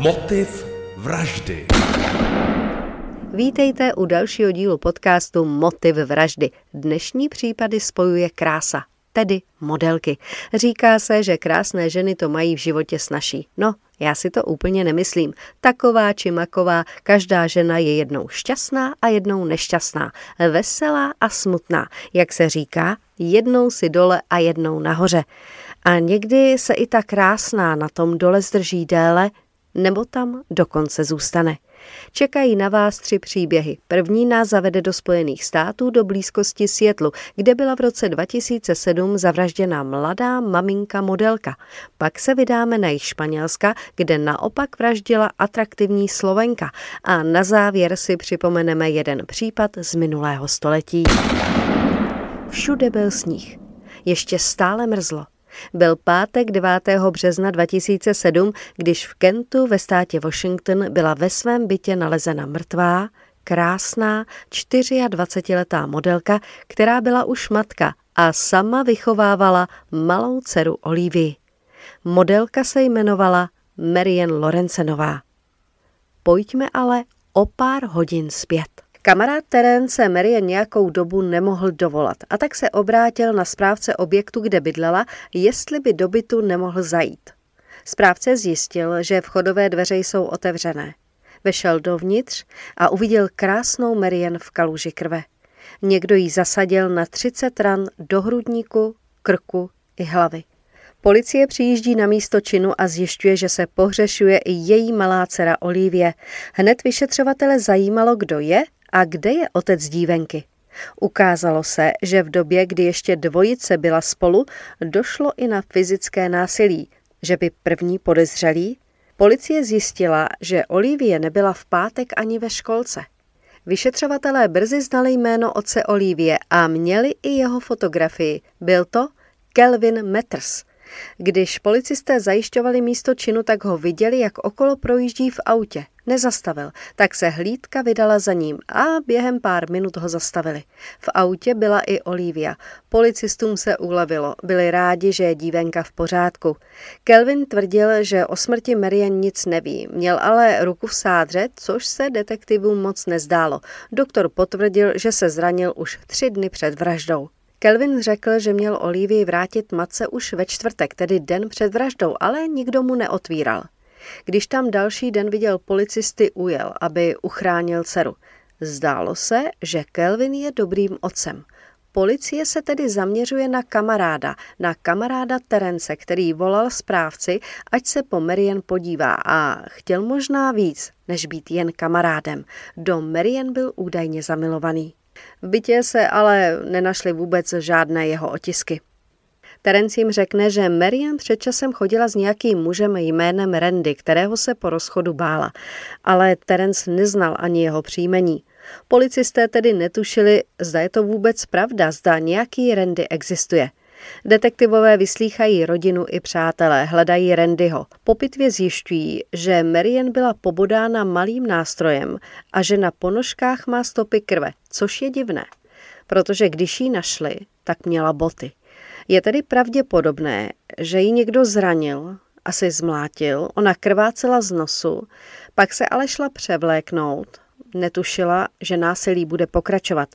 Motiv vraždy. Vítejte u dalšího dílu podcastu Motiv vraždy. Dnešní případy spojuje krása, tedy modelky. Říká se, že krásné ženy to mají v životě snaží. No, já si to úplně nemyslím. Taková či maková, každá žena je jednou šťastná a jednou nešťastná. Veselá a smutná. Jak se říká, jednou si dole a jednou nahoře. A někdy se i ta krásná na tom dole zdrží déle, nebo tam dokonce zůstane. Čekají na vás tři příběhy. První nás zavede do Spojených států do blízkosti Světlu, kde byla v roce 2007 zavražděna mladá maminka modelka. Pak se vydáme na jich Španělska, kde naopak vraždila atraktivní Slovenka. A na závěr si připomeneme jeden případ z minulého století. Všude byl sníh. Ještě stále mrzlo. Byl pátek 9. března 2007, když v Kentu ve státě Washington byla ve svém bytě nalezena mrtvá, krásná 24-letá modelka, která byla už matka a sama vychovávala malou dceru Olivii. Modelka se jmenovala Marian Lorencenová. Pojďme ale o pár hodin zpět. Kamarád Terence Marie nějakou dobu nemohl dovolat a tak se obrátil na správce objektu, kde bydlela, jestli by do bytu nemohl zajít. Správce zjistil, že vchodové dveře jsou otevřené. Vešel dovnitř a uviděl krásnou Marian v kaluži krve. Někdo jí zasadil na 30 ran do hrudníku, krku i hlavy. Policie přijíždí na místo činu a zjišťuje, že se pohřešuje i její malá dcera Olivie. Hned vyšetřovatele zajímalo, kdo je a kde je otec dívenky? Ukázalo se, že v době, kdy ještě dvojice byla spolu, došlo i na fyzické násilí, že by první podezřelý. Policie zjistila, že Olivie nebyla v pátek ani ve školce. Vyšetřovatelé brzy znali jméno otce Olivie a měli i jeho fotografii. Byl to Kelvin Matters – když policisté zajišťovali místo činu, tak ho viděli, jak okolo projíždí v autě. Nezastavil, tak se hlídka vydala za ním a během pár minut ho zastavili. V autě byla i Olivia. Policistům se ulevilo, byli rádi, že je dívenka v pořádku. Kelvin tvrdil, že o smrti Marian nic neví, měl ale ruku v sádře, což se detektivům moc nezdálo. Doktor potvrdil, že se zranil už tři dny před vraždou. Kelvin řekl, že měl Olivii vrátit matce už ve čtvrtek, tedy den před vraždou, ale nikdo mu neotvíral. Když tam další den viděl policisty, ujel, aby uchránil dceru. Zdálo se, že Kelvin je dobrým otcem. Policie se tedy zaměřuje na kamaráda, na kamaráda Terence, který volal správci, ať se po Marian podívá a chtěl možná víc, než být jen kamarádem. Do Marian byl údajně zamilovaný. V bytě se ale nenašly vůbec žádné jeho otisky. Terence jim řekne, že Marian před časem chodila s nějakým mužem jménem Randy, kterého se po rozchodu bála, ale Terence neznal ani jeho příjmení. Policisté tedy netušili, zda je to vůbec pravda, zda nějaký Randy existuje. Detektivové vyslýchají rodinu i přátelé, hledají Randyho. Po pitvě zjišťují, že Marian byla pobodána malým nástrojem a že na ponožkách má stopy krve, což je divné, protože když ji našli, tak měla boty. Je tedy pravděpodobné, že ji někdo zranil, asi zmlátil, ona krvácela z nosu, pak se ale šla převléknout, netušila, že násilí bude pokračovat.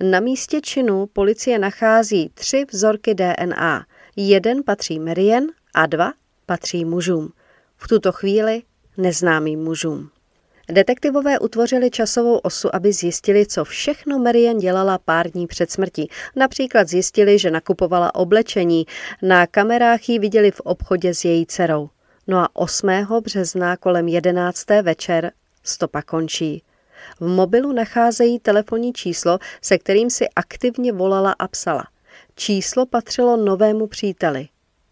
Na místě činu policie nachází tři vzorky DNA. Jeden patří Marian a dva patří mužům. V tuto chvíli neznámým mužům. Detektivové utvořili časovou osu, aby zjistili, co všechno Marian dělala pár dní před smrtí. Například zjistili, že nakupovala oblečení. Na kamerách ji viděli v obchodě s její dcerou. No a 8. března kolem 11. večer stopa končí. V mobilu nacházejí telefonní číslo, se kterým si aktivně volala a psala. Číslo patřilo novému příteli.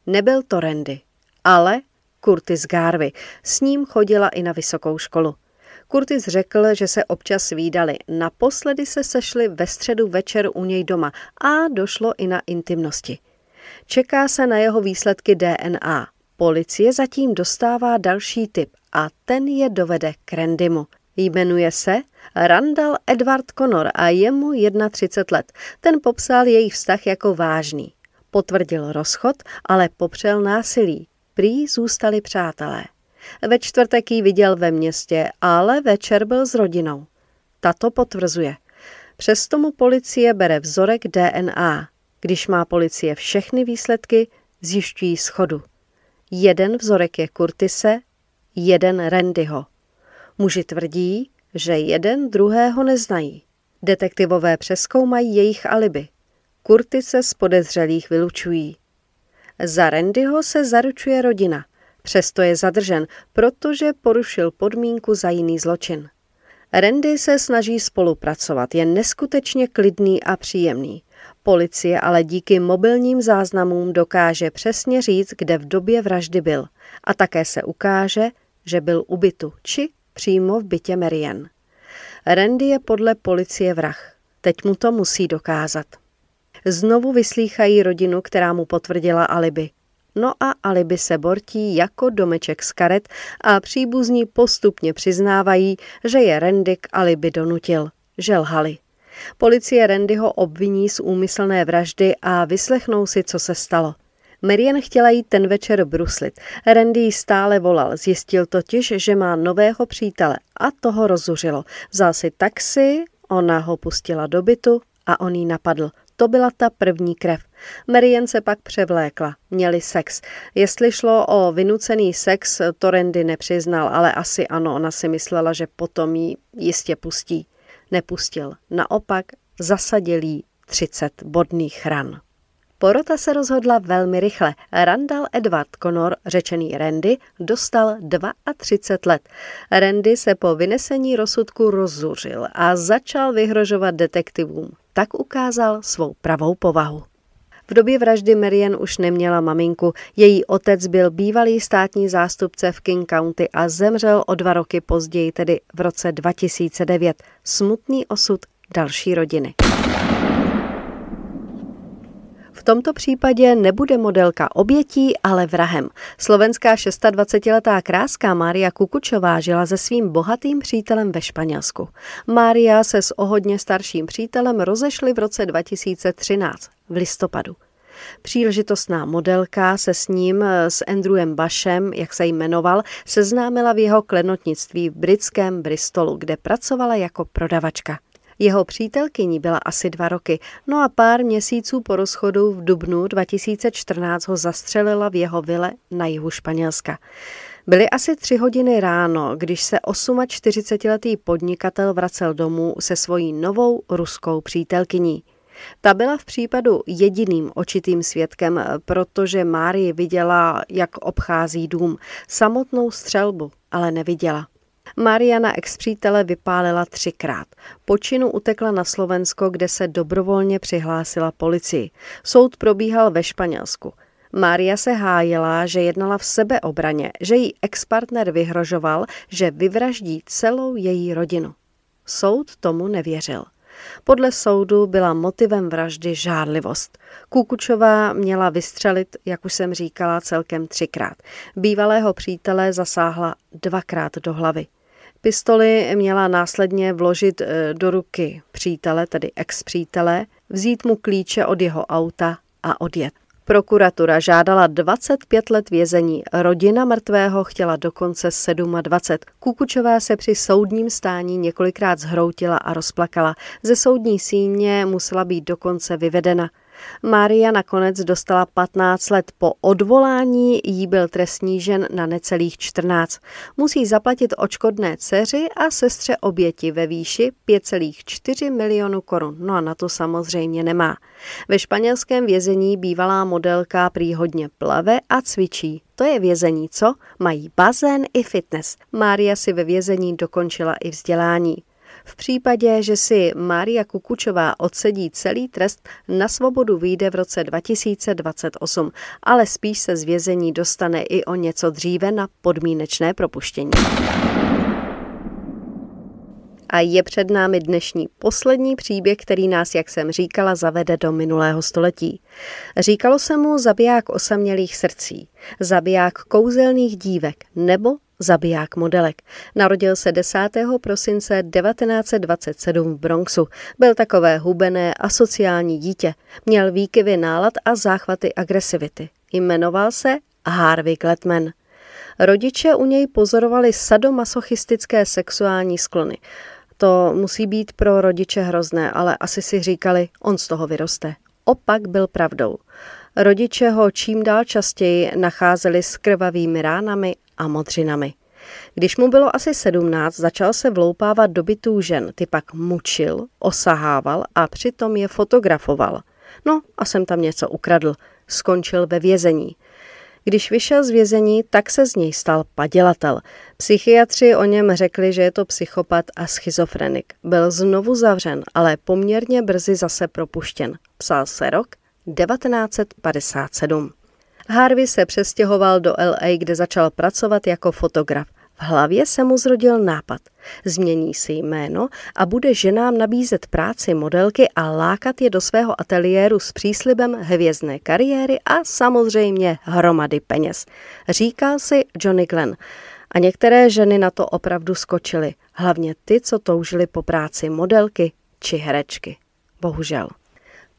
Nebyl to Randy, ale Curtis Garvey. S ním chodila i na vysokou školu. Curtis řekl, že se občas výdali. Naposledy se sešli ve středu večer u něj doma a došlo i na intimnosti. Čeká se na jeho výsledky DNA. Policie zatím dostává další tip a ten je dovede k Randymu. Jmenuje se Randall Edward Connor a je mu 31 let. Ten popsal jejich vztah jako vážný. Potvrdil rozchod, ale popřel násilí. Prý zůstali přátelé. Ve čtvrtek ji viděl ve městě, ale večer byl s rodinou. Tato potvrzuje. Přesto mu policie bere vzorek DNA. Když má policie všechny výsledky, zjišťují schodu. Jeden vzorek je Kurtise, jeden Randyho. Muži tvrdí, že jeden druhého neznají. Detektivové přeskoumají jejich alibi. Kurtise z podezřelých vylučují. Za Randyho se zaručuje rodina, přesto je zadržen, protože porušil podmínku za jiný zločin. Randy se snaží spolupracovat, je neskutečně klidný a příjemný. Policie ale díky mobilním záznamům dokáže přesně říct, kde v době vraždy byl. A také se ukáže, že byl u bytu či přímo v bytě Marian. Randy je podle policie vrah. Teď mu to musí dokázat. Znovu vyslýchají rodinu, která mu potvrdila alibi. No a alibi se bortí jako domeček z karet a příbuzní postupně přiznávají, že je Randy k alibi donutil. Že lhali. Policie Randyho obviní z úmyslné vraždy a vyslechnou si, co se stalo. Marian chtěla jít ten večer bruslit. Randy jí stále volal, zjistil totiž, že má nového přítele a toho rozuřilo. Vzal si taxi, ona ho pustila do bytu a on jí napadl. To byla ta první krev. Marian se pak převlékla. Měli sex. Jestli šlo o vynucený sex, to Randy nepřiznal, ale asi ano, ona si myslela, že potom jí jistě pustí. Nepustil. Naopak zasadil jí 30 bodných ran. Porota se rozhodla velmi rychle. Randall Edward Connor, řečený Randy, dostal 32 let. Randy se po vynesení rozsudku rozzuřil a začal vyhrožovat detektivům. Tak ukázal svou pravou povahu. V době vraždy Marian už neměla maminku. Její otec byl bývalý státní zástupce v King County a zemřel o dva roky později, tedy v roce 2009. Smutný osud další rodiny. V tomto případě nebude modelka obětí, ale vrahem. Slovenská 26-letá kráska Mária Kukučová žila se svým bohatým přítelem ve Španělsku. Mária se s ohodně starším přítelem rozešli v roce 2013 v listopadu. Příležitostná modelka se s ním, s Andrewem Bashem, jak se jmenoval, seznámila v jeho klenotnictví v britském Bristolu, kde pracovala jako prodavačka. Jeho přítelkyní byla asi dva roky, no a pár měsíců po rozchodu v dubnu 2014 ho zastřelila v jeho vile na jihu Španělska. Byly asi tři hodiny ráno, když se 48-letý podnikatel vracel domů se svojí novou ruskou přítelkyní. Ta byla v případu jediným očitým svědkem, protože Márie viděla, jak obchází dům. Samotnou střelbu ale neviděla. Mariana ex-přítele vypálila třikrát. Po činu utekla na Slovensko, kde se dobrovolně přihlásila policii. Soud probíhal ve Španělsku. Mária se hájila, že jednala v sebeobraně, že jí ex-partner vyhrožoval, že vyvraždí celou její rodinu. Soud tomu nevěřil. Podle soudu byla motivem vraždy žádlivost. Kukučová měla vystřelit, jak už jsem říkala, celkem třikrát. Bývalého přítele zasáhla dvakrát do hlavy. Pistoli měla následně vložit eh, do ruky přítele, tedy ex-přítele, vzít mu klíče od jeho auta a odjet. Prokuratura žádala 25 let vězení, rodina mrtvého chtěla dokonce 27. Kukučová se při soudním stání několikrát zhroutila a rozplakala. Ze soudní síně musela být dokonce vyvedena. Mária nakonec dostala 15 let. Po odvolání jí byl trest snížen na necelých 14. Musí zaplatit očkodné dceři a sestře oběti ve výši 5,4 milionu korun. No a na to samozřejmě nemá. Ve španělském vězení bývalá modelka prý hodně plave a cvičí. To je vězení, co? Mají bazén i fitness. Mária si ve vězení dokončila i vzdělání. V případě, že si Mária Kukučová odsedí celý trest, na svobodu vyjde v roce 2028, ale spíš se z vězení dostane i o něco dříve na podmínečné propuštění. A je před námi dnešní poslední příběh, který nás, jak jsem říkala, zavede do minulého století. Říkalo se mu zabiják osamělých srdcí, zabiják kouzelných dívek nebo zabiják modelek. Narodil se 10. prosince 1927 v Bronxu. Byl takové hubené a sociální dítě. Měl výkyvy nálad a záchvaty agresivity. Jmenoval se Harvey Gletman. Rodiče u něj pozorovali sadomasochistické sexuální sklony. To musí být pro rodiče hrozné, ale asi si říkali, on z toho vyroste. Opak byl pravdou. Rodiče ho čím dál častěji nacházeli s krvavými ránami a modřinami. Když mu bylo asi sedmnáct, začal se vloupávat do bytů žen, ty pak mučil, osahával a přitom je fotografoval. No a jsem tam něco ukradl. Skončil ve vězení. Když vyšel z vězení, tak se z něj stal padělatel. Psychiatři o něm řekli, že je to psychopat a schizofrenik. Byl znovu zavřen, ale poměrně brzy zase propuštěn. Psal se rok 1957. Harvey se přestěhoval do LA, kde začal pracovat jako fotograf. V hlavě se mu zrodil nápad. Změní si jméno a bude ženám nabízet práci modelky a lákat je do svého ateliéru s příslibem hvězdné kariéry a samozřejmě hromady peněz. Říkal si Johnny Glenn. A některé ženy na to opravdu skočily. Hlavně ty, co toužily po práci modelky či herečky. Bohužel.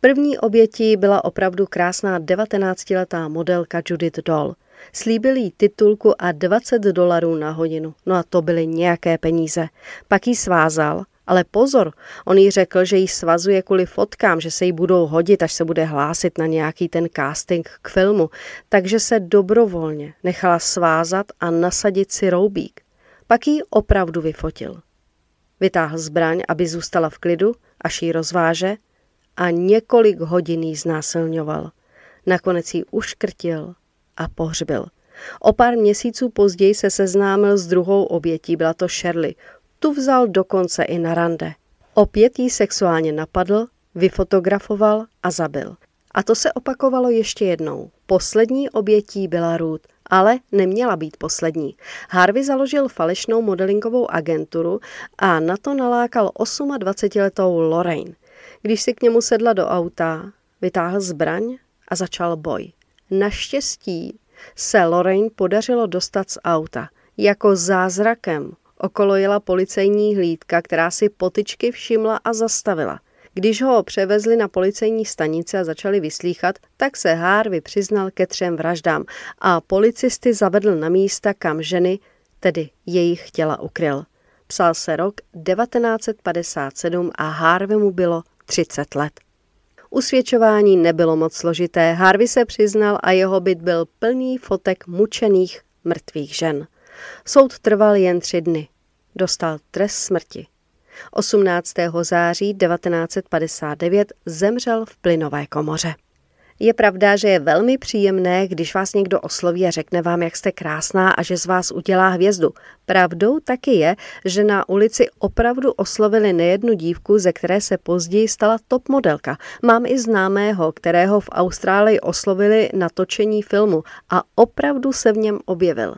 První obětí byla opravdu krásná 19-letá modelka Judith Doll. Slíbil jí titulku a 20 dolarů na hodinu. No a to byly nějaké peníze. Pak jí svázal, ale pozor, on jí řekl, že jí svazuje kvůli fotkám, že se jí budou hodit, až se bude hlásit na nějaký ten casting k filmu, takže se dobrovolně nechala svázat a nasadit si roubík. Pak jí opravdu vyfotil. Vytáhl zbraň, aby zůstala v klidu, až jí rozváže a několik hodin jí znásilňoval. Nakonec jí uškrtil a pohřbil. O pár měsíců později se seznámil s druhou obětí, byla to Shirley. Tu vzal dokonce i na rande. Opět jí sexuálně napadl, vyfotografoval a zabil. A to se opakovalo ještě jednou. Poslední obětí byla Ruth, ale neměla být poslední. Harvey založil falešnou modelingovou agenturu a na to nalákal 28-letou Lorraine. Když si k němu sedla do auta, vytáhl zbraň a začal boj. Naštěstí se Lorraine podařilo dostat z auta. Jako zázrakem okolo jela policejní hlídka, která si potyčky všimla a zastavila. Když ho převezli na policejní stanici a začali vyslíchat, tak se Harvey přiznal ke třem vraždám a policisty zavedl na místa, kam ženy, tedy jejich těla ukryl. Psal se rok 1957 a Harvey mu bylo 30 let. Usvědčování nebylo moc složité, Harvey se přiznal a jeho byt byl plný fotek mučených mrtvých žen. Soud trval jen tři dny. Dostal trest smrti. 18. září 1959 zemřel v plynové komoře. Je pravda, že je velmi příjemné, když vás někdo osloví a řekne vám, jak jste krásná a že z vás udělá hvězdu. Pravdou taky je, že na ulici opravdu oslovili nejednu dívku, ze které se později stala top modelka. Mám i známého, kterého v Austrálii oslovili na točení filmu a opravdu se v něm objevil.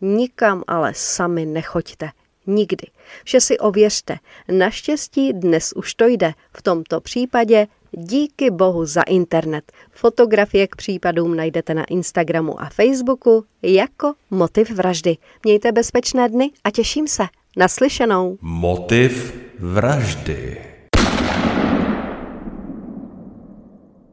Nikam ale sami nechoďte. Nikdy. Vše si ověřte. Naštěstí dnes už to jde. V tomto případě díky bohu za internet. Fotografie k případům najdete na Instagramu a Facebooku jako Motiv vraždy. Mějte bezpečné dny a těším se. Naslyšenou. Motiv vraždy.